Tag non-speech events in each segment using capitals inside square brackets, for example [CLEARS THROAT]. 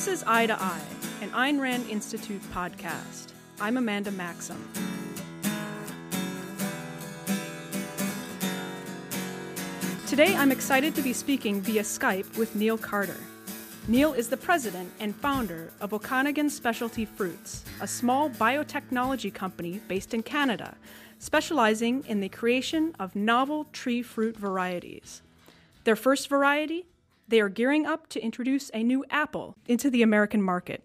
This is Eye to Eye, an Ayn Rand Institute podcast. I'm Amanda Maxham. Today, I'm excited to be speaking via Skype with Neal Carter. Neal is the president and founder of Okanagan Specialty Fruits, a small biotechnology company based in Canada, specializing in the creation of novel tree fruit varieties. Their first variety, they are gearing up to introduce a new apple into the American market.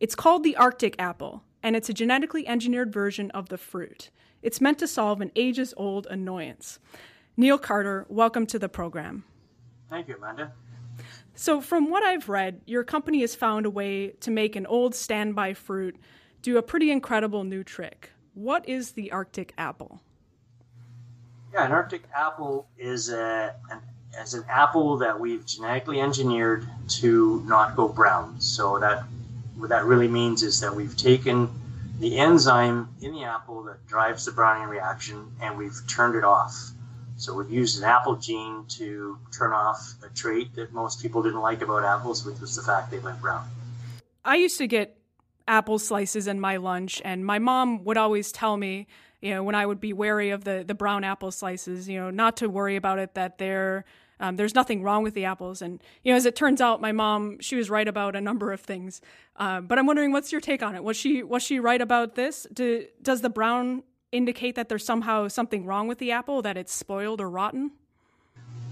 It's called the Arctic apple, and it's a genetically engineered version of the fruit. It's meant to solve an ages old annoyance. Neal Carter, welcome to the program. Thank you, Amanda. So, from what I've read, your company has found a way to make an old standby fruit do a pretty incredible new trick. What is the Arctic apple? Yeah, an Arctic apple is a, an, is an apple that we've genetically engineered to not go brown. So that what that really means is that we've taken the enzyme in the apple that drives the browning reaction and we've turned it off. So we've used an apple gene to turn off a trait that most people didn't like about apples, which was the fact they went brown. I used to get apple slices in my lunch, and my mom would always tell me, you know, when I would be wary of the, the brown apple slices, you know, not to worry about it, that they're um, there's nothing wrong with the apples. And, you know, as it turns out, my mom, she was right about a number of things. Uh, but I'm wondering, what's your take on it? Was she, was she right about this? Do, does the brown indicate that there's somehow something wrong with the apple, that it's spoiled or rotten?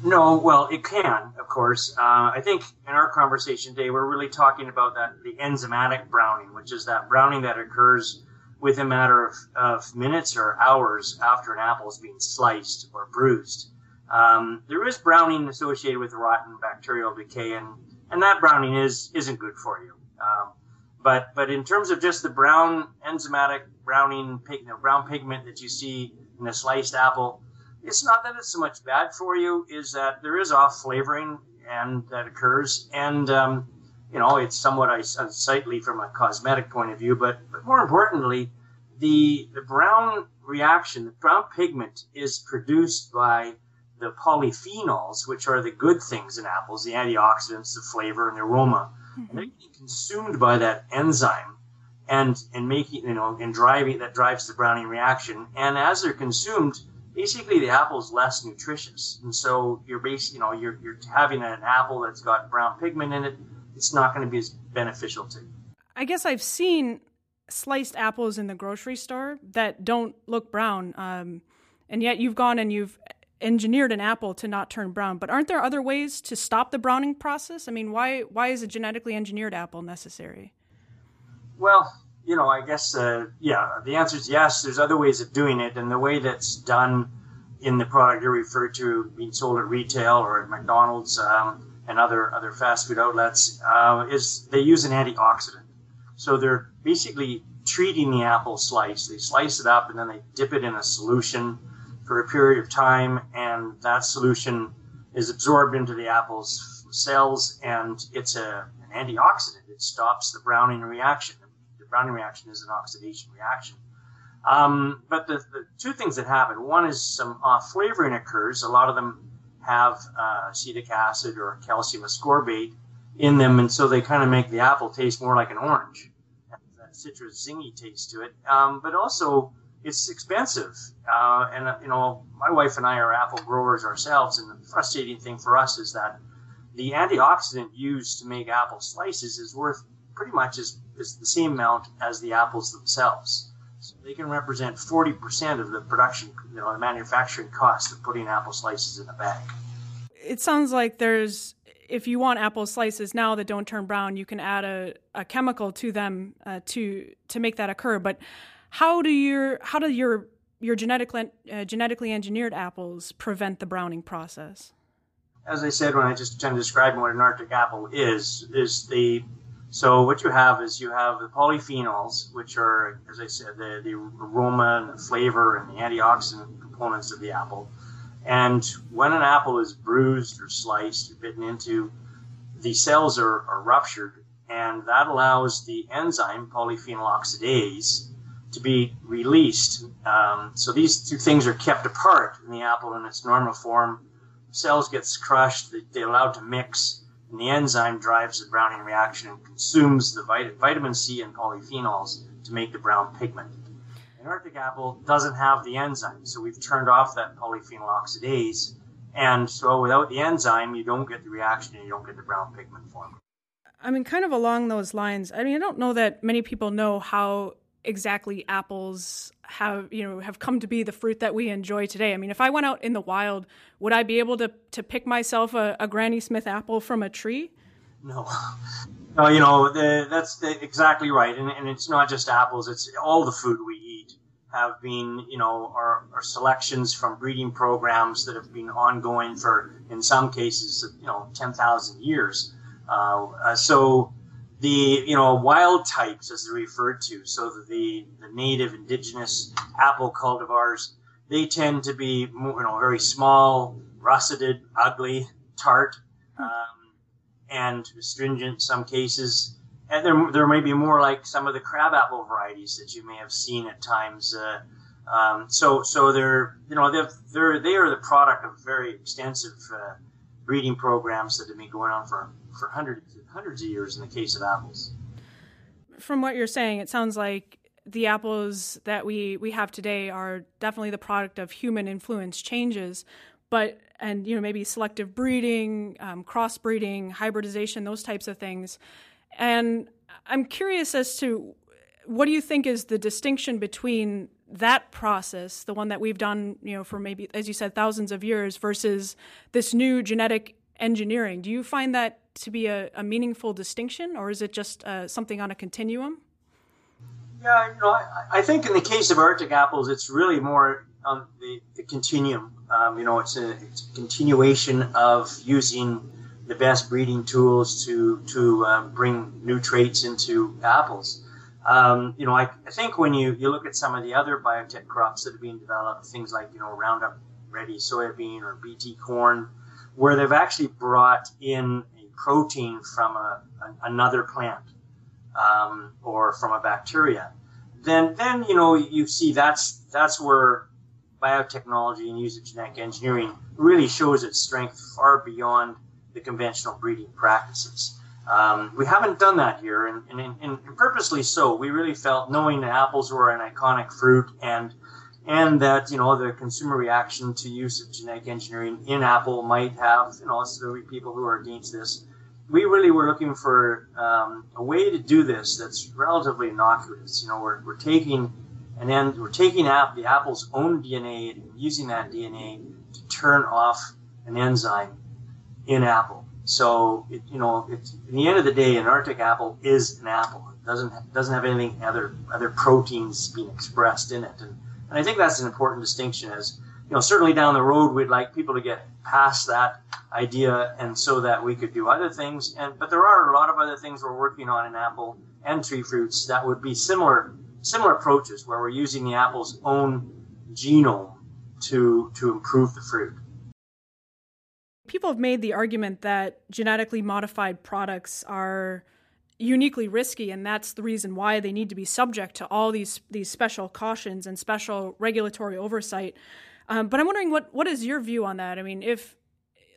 No, well, it can, of course. Uh, I think in our conversation today, we're really talking about that the enzymatic browning, which is that browning that occurs within a matter of, of minutes or hours after an apple is being sliced or bruised. Um, there is browning associated with rotten bacterial decay, and, and that browning is isn't good for you. Um, but but in terms of just the brown enzymatic browning know, brown pigment that you see in a sliced apple, it's not that it's so much bad for you. Is that there is off flavoring and that occurs, and um, you know it's somewhat unsightly from a cosmetic point of view. But but more importantly, the the brown reaction, the brown pigment is produced by the polyphenols, which are the good things in apples, the antioxidants, the flavor, and the aroma, mm-hmm. and they're getting consumed by that enzyme and and making you know and driving that drives the browning reaction. And as they're consumed, basically the apple is less nutritious, and so you're basically you know you're you're having an apple that's got brown pigment in it. It's not going to be as beneficial to you. I guess I've seen sliced apples in the grocery store that don't look brown. Um, and yet you've gone and you've engineered an apple to not turn brown. But aren't there other ways to stop the browning process? I mean, why why is a genetically engineered apple necessary? Well, you know, I guess uh, yeah. The answer is yes. There's other ways of doing it, and the way that's done in the product you referred to being sold at retail or at McDonald's um, and other other fast food outlets uh, is they use an antioxidant. So they're basically treating the apple slice. They slice it up and then they dip it in a solution for a period of time, and that solution is absorbed into the apple's cells, and it's a, an antioxidant. It stops the browning reaction. The browning reaction is an oxidation reaction. Um, but the, the, two things that happen one is some off flavoring occurs. A lot of them have uh, acetic acid or calcium ascorbate in them, and so they kind of make the apple taste more like an orange. That citrus zingy taste to it. Um, but also, it's expensive. Uh, and, you know, my wife and I are apple growers ourselves. And the frustrating thing for us is that the antioxidant used to make apple slices is worth pretty much as, as the same amount as the apples themselves. So they can represent 40% of the production, you know, the manufacturing cost of putting apple slices in a bag. It sounds like there's, if you want apple slices now that don't turn brown, you can add a, a chemical to them uh, to to make that occur. But how do your how do your your genetically uh, genetically engineered apples prevent the browning process? As I said when I just kind of described what an Arctic apple is, is the so what you have is you have the polyphenols, which are, as I said, the, the aroma and the flavor and the antioxidant components of the apple. And when an apple is bruised or sliced or bitten into, the cells are, are ruptured, and that allows the enzyme polyphenol oxidase to be released. Um, so these two things are kept apart in the apple in its normal form. Cells gets crushed, they, they're allowed to mix, and the enzyme drives the browning reaction and consumes the vit- vitamin C and polyphenols to make the brown pigment. An Arctic apple doesn't have the enzyme, so we've turned off that polyphenol oxidase, and so without the enzyme, you don't get the reaction and you don't get the brown pigment form. I mean, kind of along those lines. I mean, I don't know that many people know how exactly apples have you know have come to be the fruit that we enjoy today. I mean, if I went out in the wild, would I be able to to pick myself a, a Granny Smith apple from a tree? No, [LAUGHS] no, you know the, that's the, exactly right, and, and it's not just apples; it's all the food we eat have been you know our, our selections from breeding programs that have been ongoing for in some cases you know ten thousand years. Uh, uh, so the you know wild types, as they're referred to, so the the native indigenous apple cultivars, they tend to be you know very small, russeted, ugly, tart, um, and astringent in some cases. And there, there may be more like some of the crabapple varieties that you may have seen at times. Uh, um, so, so they're, you know, they're, they're, they are the product of very extensive uh, breeding programs that have been going on for, for hundreds hundreds of years in the case of apples. From what you're saying, it sounds like the apples that we, we have today are definitely the product of human influence changes, but and you know maybe selective breeding, um, crossbreeding, hybridization, those types of things. And I'm curious as to what do you think is the distinction between that process, the one that we've done, you know, for maybe as you said, thousands of years, versus this new genetic engineering? Do you find that to be a, a meaningful distinction, or is it just uh, something on a continuum? Yeah, you know, I, I, think in the case of Arctic apples, it's really more on the, the continuum. Um, you know, it's a, it's a, continuation of using the best breeding tools to to um, bring new traits into apples. Um, you know, I, I, think when you, you look at some of the other biotech crops that are being developed, things like you know Roundup Ready soybean or BT corn, where they've actually brought in protein from a, a, another plant um, or from a bacteria, then then you know you see that's that's where biotechnology and use of genetic engineering really shows its strength far beyond the conventional breeding practices. Um, we haven't done that here, and, and, and, purposely so. We really felt, knowing that apples were an iconic fruit, and and that you know the consumer reaction to use of genetic engineering in Apple might have you know there will be people who are against this. We really were looking for um, a way to do this that's relatively innocuous. You know, we're, we're taking and then we're taking app, the Apple's own DNA and using that DNA to turn off an enzyme in Apple. So it, you know, in the end of the day, an Arctic apple is an apple. It doesn't doesn't have anything other other proteins being expressed in it, and and I think that's an important distinction as, you know, certainly down the road, we'd like people to get past that idea and so that we could do other things. And, but there are a lot of other things we're working on in apple and tree fruits that would be similar, similar approaches where we're using the apple's own genome to, to improve the fruit. People have made the argument that genetically modified products are uniquely risky and that's the reason why they need to be subject to all these these special cautions and special regulatory oversight. Um, but i'm wondering what what is your view on that? I mean if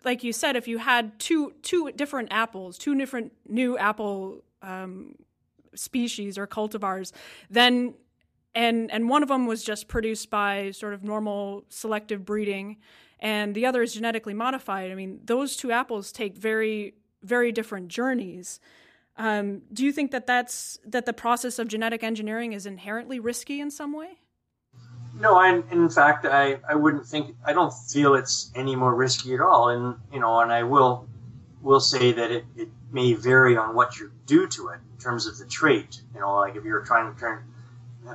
like you said if you had two two different apples two different new apple um, species or cultivars then and and one of them was just produced by sort of normal selective breeding and the other is genetically modified i mean those two apples take very very different journeys um, do you think that that's that the process of genetic engineering is inherently risky in some way? No, in fact, I, I wouldn't think I don't feel it's any more risky at all. And you know, and I will will say that it, it may vary on what you do to it in terms of the trait. You know, like if you're trying to turn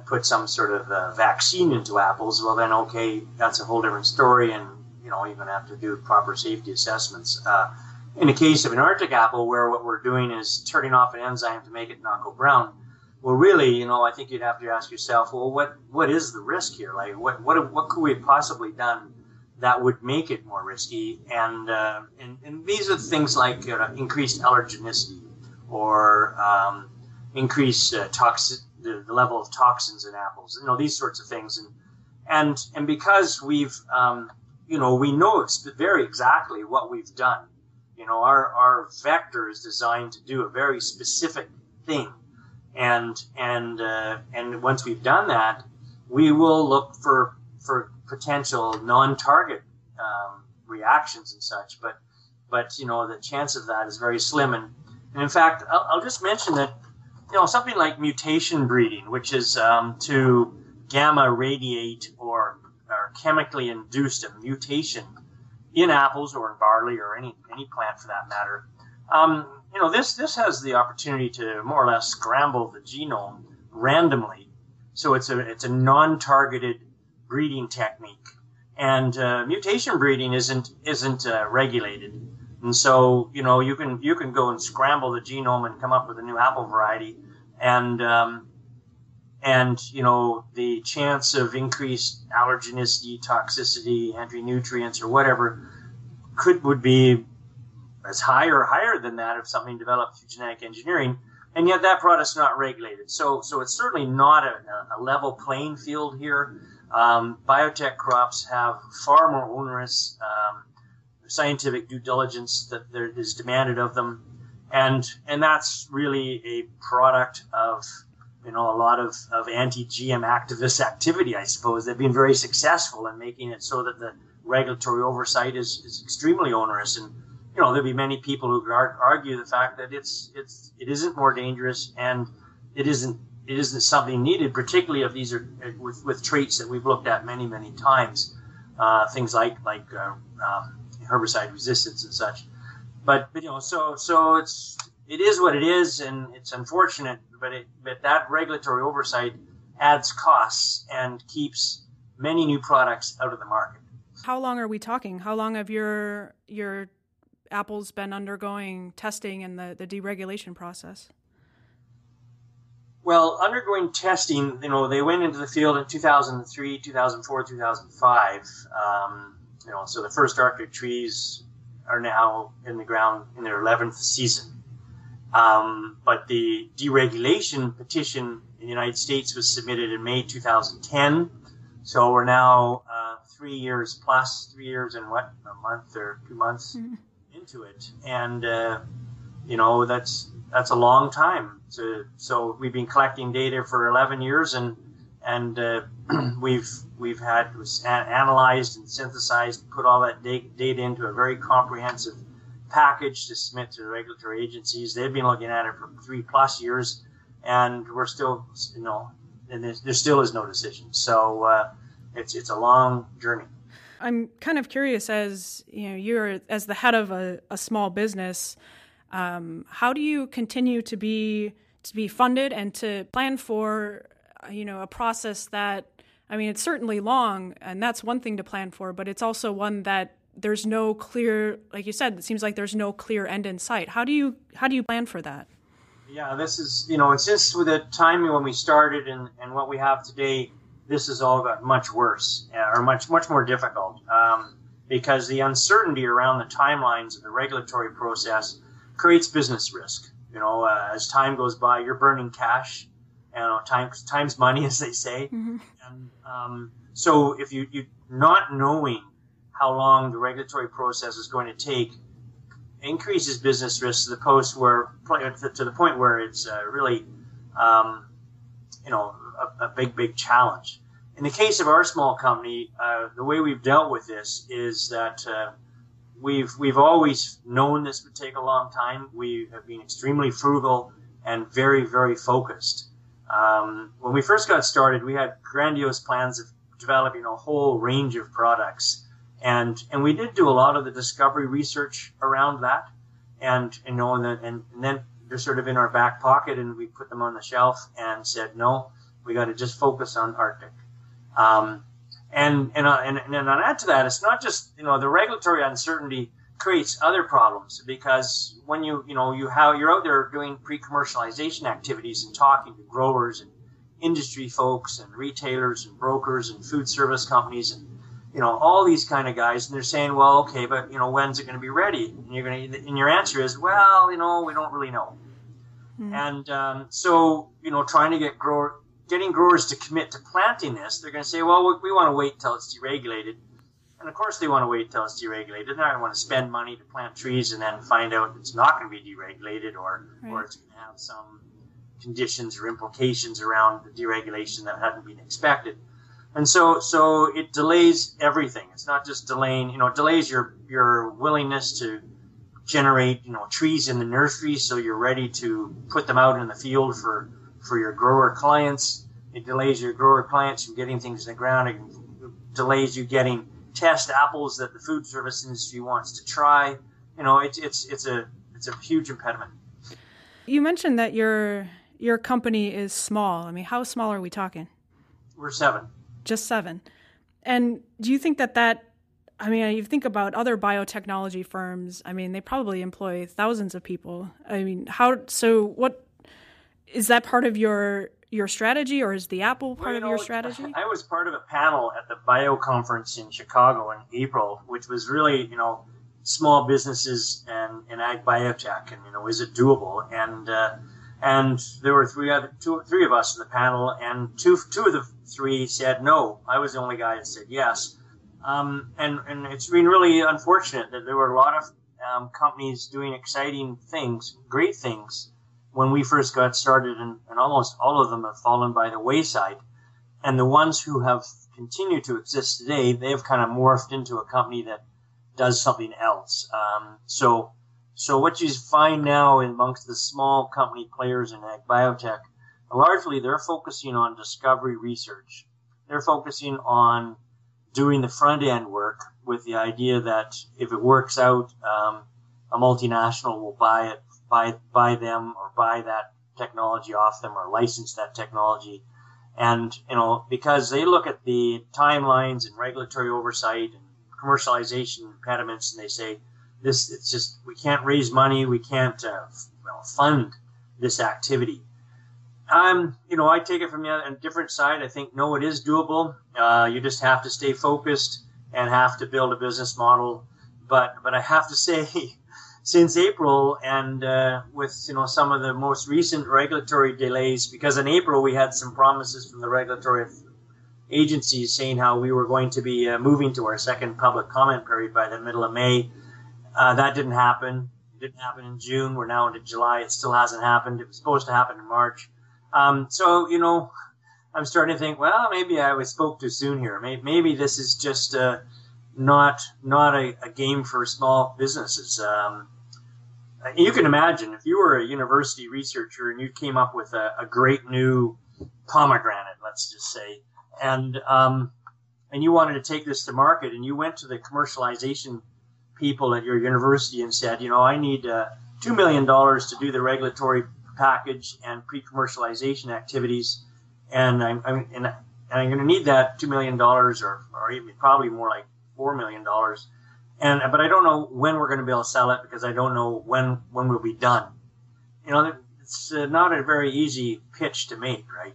put some sort of vaccine into apples, well then okay, that's a whole different story, and you know, even have to do proper safety assessments. Uh, in the case of an Arctic apple, where what we're doing is turning off an enzyme to make it not go brown, well, really, you know, I think you'd have to ask yourself, well, what what is the risk here? Like, what what what could we have possibly done that would make it more risky? And uh, and, and these are things like uh, increased allergenicity or um, increased uh, toxic the, the, level of toxins in apples. You know, these sorts of things. And and and because we've um, you know we know very exactly what we've done You know, our, our vector is designed to do a very specific thing. And, and, uh, and once we've done that, we will look for, for potential non-target, um, reactions and such. But, but, you know, the chance of that is very slim. And, and in fact, I'll, I'll, just mention that, you know, something like mutation breeding, which is, um, to gamma radiate or, or chemically induced a mutation in apples or in barley or any any plant for that matter. Um, you know, this this has the opportunity to more or less scramble the genome randomly. So it's a it's a non-targeted breeding technique, and uh, mutation breeding isn't isn't uh, regulated. And so you know you can you can go and scramble the genome and come up with a new apple variety, and um, and you know the chance of increased allergenicity, toxicity, anti-nutrients, or whatever could would be as high or higher than that if something developed through genetic engineering, and yet that product's not regulated. So so it's certainly not a, a level playing field here. Um, biotech crops have far more onerous um, scientific due diligence that there is demanded of them, and and that's really a product of you know, a lot of, of anti-GM activist activity, I suppose. They've been very successful in making it so that the regulatory oversight is, is extremely onerous. And, you know, there'll be many people who argue the fact that it's, it's, it isn't more dangerous and it isn't, it isn't something needed, particularly if these are with, with traits that we've looked at many, many times. Uh, things like, like, uh, um, herbicide resistance and such. But, but, you know, so, so it's, it is what it is, and it's unfortunate, but it, but that regulatory oversight adds costs and keeps many new products out of the market. How long are we talking? How long have your your apples been undergoing testing and the, the deregulation process? Well, undergoing testing, you know, they went into the field in 2003, 2004, 2005. Um, you know, so the first Arctic trees are now in the ground in their 11th season. Um, but the deregulation petition in the United States was submitted in May 2010. So we're now uh, three years plus, three years and what, a month or two months mm-hmm. into it. And, uh, you know, that's that's a long time. To, so we've been collecting data for 11 years and and uh, [CLEARS THROAT] we've we've had was analyzed and synthesized, put all that data into a very comprehensive package to submit to the regulatory agencies. They've been looking at it for three plus years, and we're still, you know, and there still is no decision. So uh, it's it's a long journey. I'm kind of curious, as you know, you're as the head of a, a small business. Um, how do you continue to be to be funded and to plan for, you know, a process that I mean, it's certainly long, and that's one thing to plan for, but it's also one that there's no clear like you said it seems like there's no clear end in sight. How do you how do you plan for that? Yeah this is you know it's just with the timing when we started and, and what we have today this has all got much worse uh, or much much more difficult um, because the uncertainty around the timelines of the regulatory process creates business risk. You know uh, as time goes by you're burning cash you know time time's money [LAUGHS] as they say. Mm-hmm. and um, so if you you not knowing how long the regulatory process is going to take increases business risk to the post where to the point where it's uh, really um, you know a, a, big big challenge. In the case of our small company uh, the way we've dealt with this is that uh, we've we've always known this would take a long time. We have been extremely frugal and very very focused. Um, when we first got started we had grandiose plans of developing a whole range of products and and we did do a lot of the discovery research around that, and you know, and then, and, and then they're sort of in our back pocket, and we put them on the shelf and said, no, we got to just focus on Arctic. Um, and and, uh, and and on add to that, it's not just you know the regulatory uncertainty creates other problems because when you you know you have you're out there doing pre-commercialization activities and talking to growers and industry folks and retailers and brokers and food service companies and you know, all these kind of guys, and they're saying, well, okay, but you know, when's it going to be ready? And you're going to, and your answer is, well, you know, we don't really know. Mm-hmm. And um, so, you know, trying to get grower, getting growers to commit to planting this, they're going to say, well, we, we want to wait until it's deregulated. And of course, they want to wait till it's deregulated. They don't want to spend money to plant trees and then find out it's not going to be deregulated or, right. or it's going to have some conditions or implications around the deregulation that hadn't been expected. And so, so it delays everything. It's not just delaying, you know, it delays your, your willingness to generate, you know, trees in the nursery so you're ready to put them out in the field for, for your grower clients. It delays your grower clients from getting things in the ground. It delays you getting test apples that the food service industry wants to try. You know, it's it's it's a it's a huge impediment. You mentioned that your your company is small. I mean, how small are we talking? We're seven. Just seven. And do you think that that I mean, you think about other biotechnology firms. I mean, they probably employ thousands of people. I mean, how? So, what is that part of your your strategy, or is the Apple part well, you know, of your [LAUGHS] strategy? I was part of a panel at the Bio Conference in Chicago in April, which was really, you know, small businesses and, and ag biotech, and you know, is it doable? And uh, and there were three other two, three of us in the panel, and two two of the three said no. I was the only guy that said yes. Um, and and it's been really unfortunate that there were a lot of um, companies doing exciting things, great things, when we first got started, and, and almost all of them have fallen by the wayside. And the ones who have continued to exist today, they've kind of morphed into a company that does something else. Um, so, so what you find now amongst the small company players in ag biotech, largely they're focusing on discovery research. They're focusing on doing the front end work with the idea that if it works out, um, a multinational will buy it buy buy them or buy that technology off them or license that technology. And you know, because they look at the timelines and regulatory oversight and commercialization impediments, and they say this it's just we can't raise money, we can't uh, well, fund this activity. Um, you know, I take it from a different side. I think no, it is doable. Uh, you just have to stay focused and have to build a business model. But but I have to say, [LAUGHS] since April, and uh, with you know some of the most recent regulatory delays, because in April we had some promises from the regulatory agencies saying how we were going to be uh, moving to our second public comment period by the middle of May. Uh, that didn't happen. It didn't happen in June. We're now into July. It still hasn't happened. It was supposed to happen in March. Um, so you know, I'm starting to think, well, maybe I was spoke too soon here. Maybe, maybe this is just uh, not not a, a, game for small businesses. Um, you can imagine if you were a university researcher and you came up with a, a great new pomegranate, let's just say, and um, and you wanted to take this to market, and you went to the commercialization people at your university and said, you know, I need uh, two million dollars to do the regulatory package and pre-commercialization activities, and I'm, I'm and, I'm going to need that two million dollars, or or even probably more like four million dollars and but I don't know when we're going to be able to sell it because I don't know when when we'll be done. You know, it's uh, not a very easy pitch to make, right?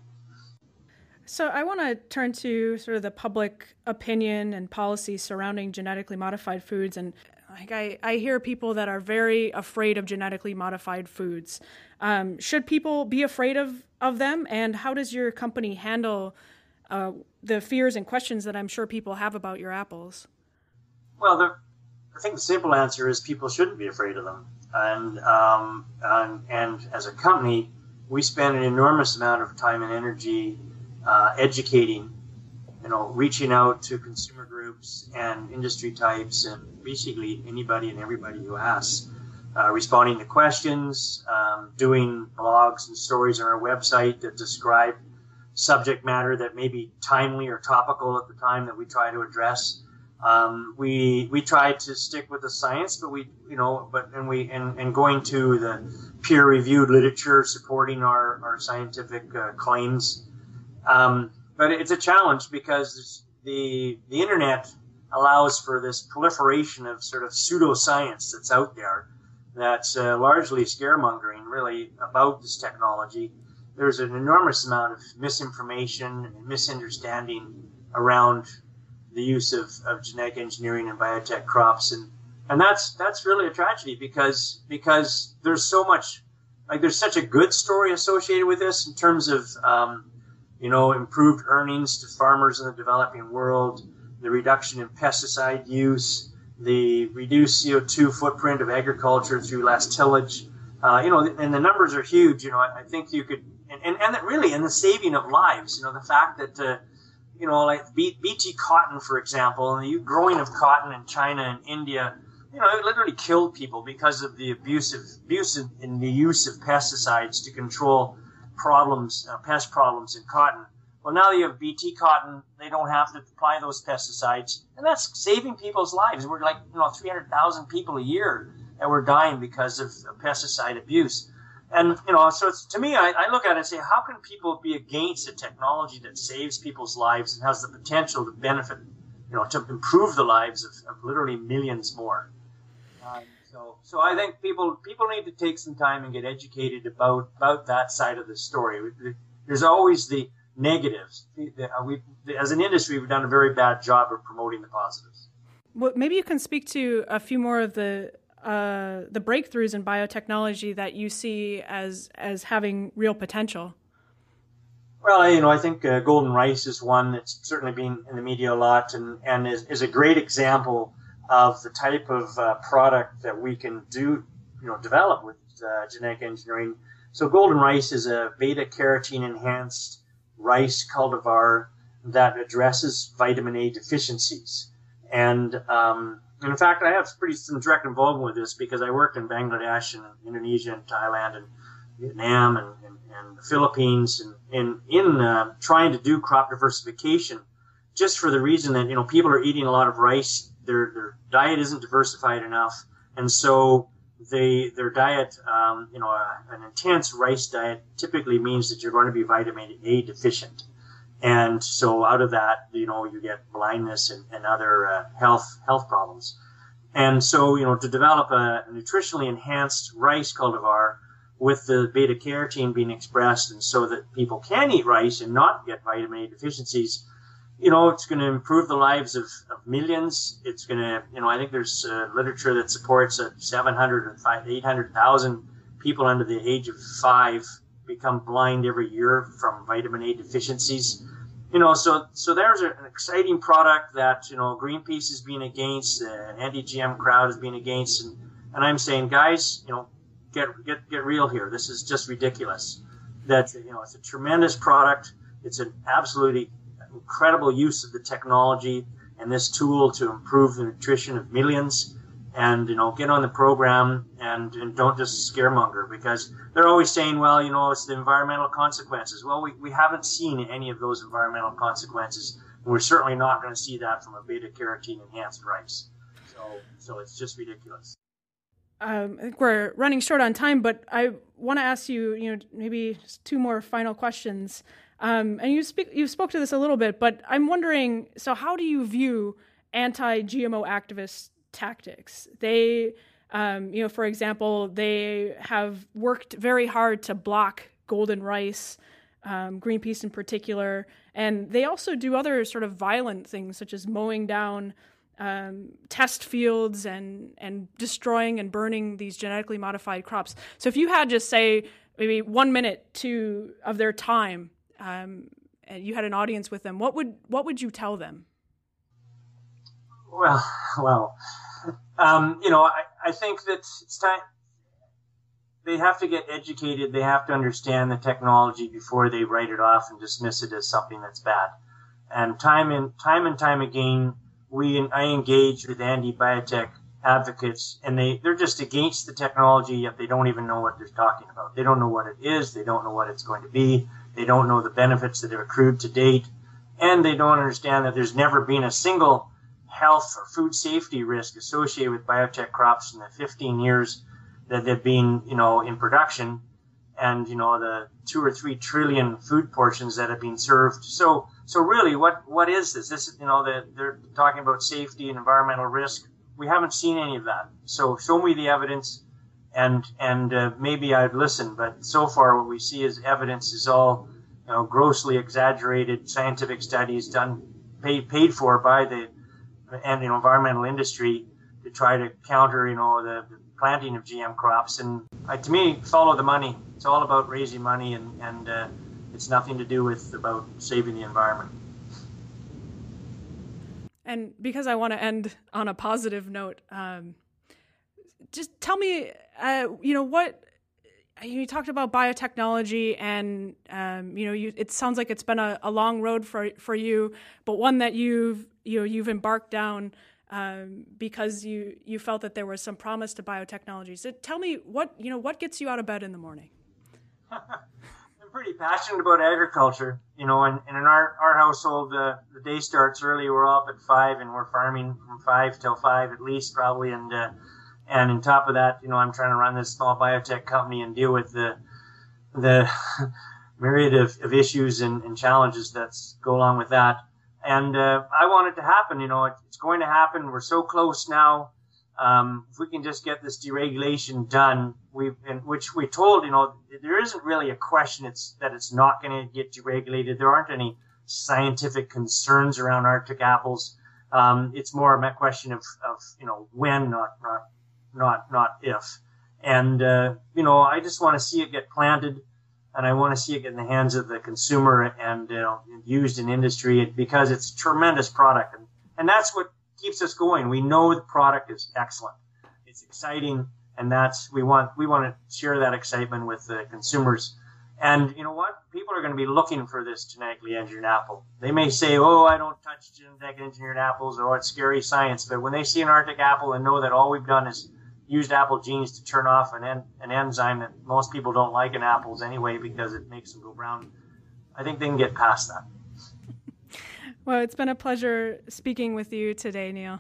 So I want to turn to sort of the public opinion and policy surrounding genetically modified foods, and like I, I hear people that are very afraid of genetically modified foods. Um, should people be afraid of of them, and how does your company handle uh, the fears and questions that I'm sure people have about your apples? Well, the I think the simple answer is people shouldn't be afraid of them. And, um, and, and as a company, we spend an enormous amount of time and energy uh, educating, you know, reaching out to consumer groups and industry types and basically anybody and everybody who asks, uh, responding to questions, um, doing blogs and stories on our website that describe subject matter that may be timely or topical at the time that we try to address. Um, we we try to stick with the science, but we you know but and we and, and going to the peer reviewed literature supporting our our scientific uh, claims. Um, but it's a challenge because the the internet allows for this proliferation of sort of pseudoscience that's out there that's uh, largely scaremongering really about this technology. There's an enormous amount of misinformation and misunderstanding around the use of, of genetic engineering and biotech crops and and that's that's really a tragedy because because there's so much like there's such a good story associated with this in terms of um, you know improved earnings to farmers in the developing world the reduction in pesticide use, the reduced CO2 footprint of agriculture through less tillage. Uh, you know, and the numbers are huge. You know, I, I think you could, and, and, and really in the saving of lives. You know, the fact that, uh, you know, like BT cotton, for example, and the growing of cotton in China and India, you know, it literally killed people because of the abusive, abuse in the use of pesticides to control problems, uh, pest problems in cotton. Well, now you have BT cotton, they don't have to apply those pesticides, and that's saving people's lives. We're like, you know, 300,000 people a year that were dying because of, of pesticide abuse. And, you know, so it's, to me, I, I look at it and say, how can people be against a technology that saves people's lives and has the potential to benefit, you know, to improve the lives of, of literally millions more? Um, so, so I think people people need to take some time and get educated about about that side of the story. There's always the negatives. Uh, we, as an industry, we've done a very bad job of promoting the positives. Well, maybe you can speak to a few more of the uh, the breakthroughs in biotechnology that you see as as having real potential. Well, you know, I think uh, golden rice is one that's certainly been in the media a lot, and and is, is a great example of the type of uh, product that we can do, you know, develop with uh, genetic engineering. So, golden rice is a beta carotene enhanced rice cultivar that addresses vitamin A deficiencies. And, um, and in fact, I have pretty some direct involvement with this because I worked in Bangladesh and Indonesia and Thailand and Vietnam and, and, and the Philippines and, and in uh, trying to do crop diversification just for the reason that, you know, people are eating a lot of rice. Their, their diet isn't diversified enough. And so they their diet, um, you know, a, an intense rice diet typically means that you're going to be vitamin A deficient, and so out of that, you know, you get blindness and, and other uh, health health problems. And so, you know, to develop a nutritionally enhanced rice cultivar with the beta carotene being expressed, and so that people can eat rice and not get vitamin A deficiencies, you know, it's going to improve the lives of, of millions. It's going to, you know, I think there's uh, literature that supports that 700 or 800,000 people under the age of five become blind every year from vitamin A deficiencies. You know, so so there's an exciting product that you know Greenpeace is being against, uh, anti-GM crowd is being against, and, and I'm saying, guys, you know, get get get real here. This is just ridiculous. That you know, it's a tremendous product. It's an absolutely incredible use of the technology and this tool to improve the nutrition of millions. And you know, get on the program and, and don't just scaremonger because they're always saying, well, you know, it's the environmental consequences. Well, we, we haven't seen any of those environmental consequences, and we're certainly not going to see that from a beta carotene enhanced rice. So, so it's just ridiculous. Um, I think we're running short on time, but I want to ask you, you know, maybe two more final questions. Um, and you speak you spoke to this a little bit, but I'm wondering. So, how do you view anti-GMO activist tactics? They, um, you know, for example, they have worked very hard to block golden rice, um, Greenpeace in particular, and they also do other sort of violent things, such as mowing down. Um, test fields and and destroying and burning these genetically modified crops. So if you had just say maybe one minute to of their time um, and you had an audience with them, what would what would you tell them? Well, well, um, you know, I, I think that it's time. They have to get educated. They have to understand the technology before they write it off and dismiss it as something that's bad. And time and time and time again, we I engage with anti-biotech advocates, and they they're just against the technology, yet they don't even know what they're talking about. They don't know what it is. They don't know what it's going to be. They don't know the benefits that have accrued to date, and they don't understand that there's never been a single health or food safety risk associated with biotech crops in the 15 years that they've been, you know, in production, and you know the two or three trillion food portions that have been served. So, so really, what what is this? This, you know, that they're talking about safety and environmental risk. We haven't seen any of that. So, show me the evidence and and uh, maybe I'd listen. But so far, what we see is evidence is all you know, grossly exaggerated scientific studies done paid paid for by the and you know, environmental industry to try to counter you know the, planting of GM crops. And uh, to me, follow the money. It's all about raising money, and and uh, it's nothing to do with about saving the environment. And because I want to end on a positive note, um, just tell me, uh, you know, what you talked about biotechnology, and um, you know, you, it sounds like it's been a, a, long road for for you, but one that you've you know you've embarked down um, because you you felt that there was some promise to biotechnology. So tell me what you know what gets you out of bed in the morning. [LAUGHS] I'm pretty passionate about agriculture, you know, and, and in our our household, uh, the day starts early. We're up at five, and we're farming from five till five at least, probably, and uh, and on top of that, you know, I'm trying to run this small biotech company and deal with the the [LAUGHS] myriad of, of issues and, and challenges that go along with that. And uh, I want it to happen. You know, it, it's going to happen. We're so close now. Um, if we can just get this deregulation done, we which we told, you know, there isn't really a question. It's that it's not going to get deregulated. There aren't any scientific concerns around Arctic apples. Um, it's more a question of, of you know when, not not not not if. And uh, you know, I just want to see it get planted, and I want to see it get in the hands of the consumer and used in industry because it's a tremendous product, and and that's what keeps us going. We know the product is excellent, it's exciting, and that's we want we want to share that excitement with the consumers. And you know what? People are going to be looking for this genetically engineered apple. They may say, "Oh, I don't touch genetically engineered apples," or "It's scary science." But when they see an Arctic apple and know that all we've done is used apple genes to turn off an, en- an enzyme that most people don't like in apples anyway because it makes them go brown. I think they can get past that. [LAUGHS] well, it's been a pleasure speaking with you today, Neal.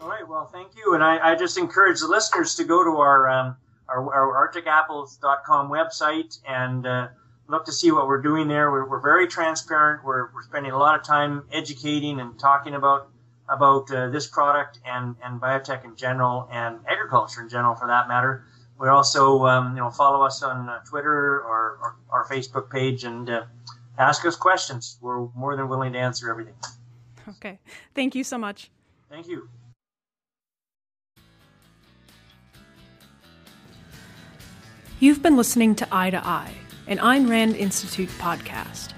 All right. Well, thank you. And I, I just encourage the listeners to go to our, um, our, our arcticapples.com website and uh, look to see what we're doing there. We're, we're very transparent. We're, we're spending a lot of time educating and talking about about uh, this product and, and biotech in general and agriculture in general for that matter. We also, um, you know, follow us on uh, Twitter or, or, our Facebook page and uh, ask us questions. We're more than willing to answer everything. Okay. Thank you so much. Thank you. You've been listening to Eye to Eye, an Ayn Rand Institute podcast.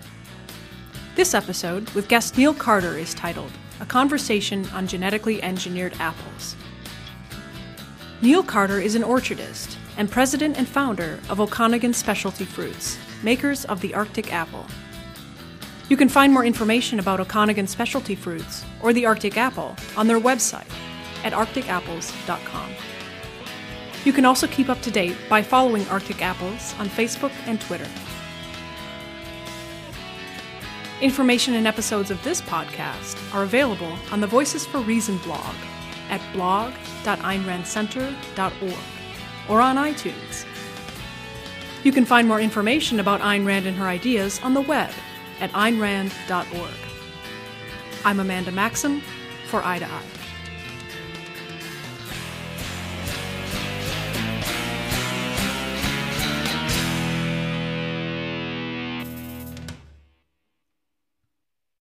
This episode with guest Neal Carter is titled a conversation on genetically engineered apples. Neal Carter is an orchardist and president and founder of Okanagan Specialty Fruits, makers of the Arctic apple. You can find more information about Okanagan Specialty Fruits or the Arctic apple on their website at arcticapples.com. You can also keep up to date by following Arctic Apples on Facebook and Twitter. Information and episodes of this podcast are available on the Voices for Reason blog at blog.aynrandcenter.org or on iTunes. You can find more information about Ayn Rand and her ideas on the web at aynrand.org. I'm Amanda Maxham for Eye to Eye.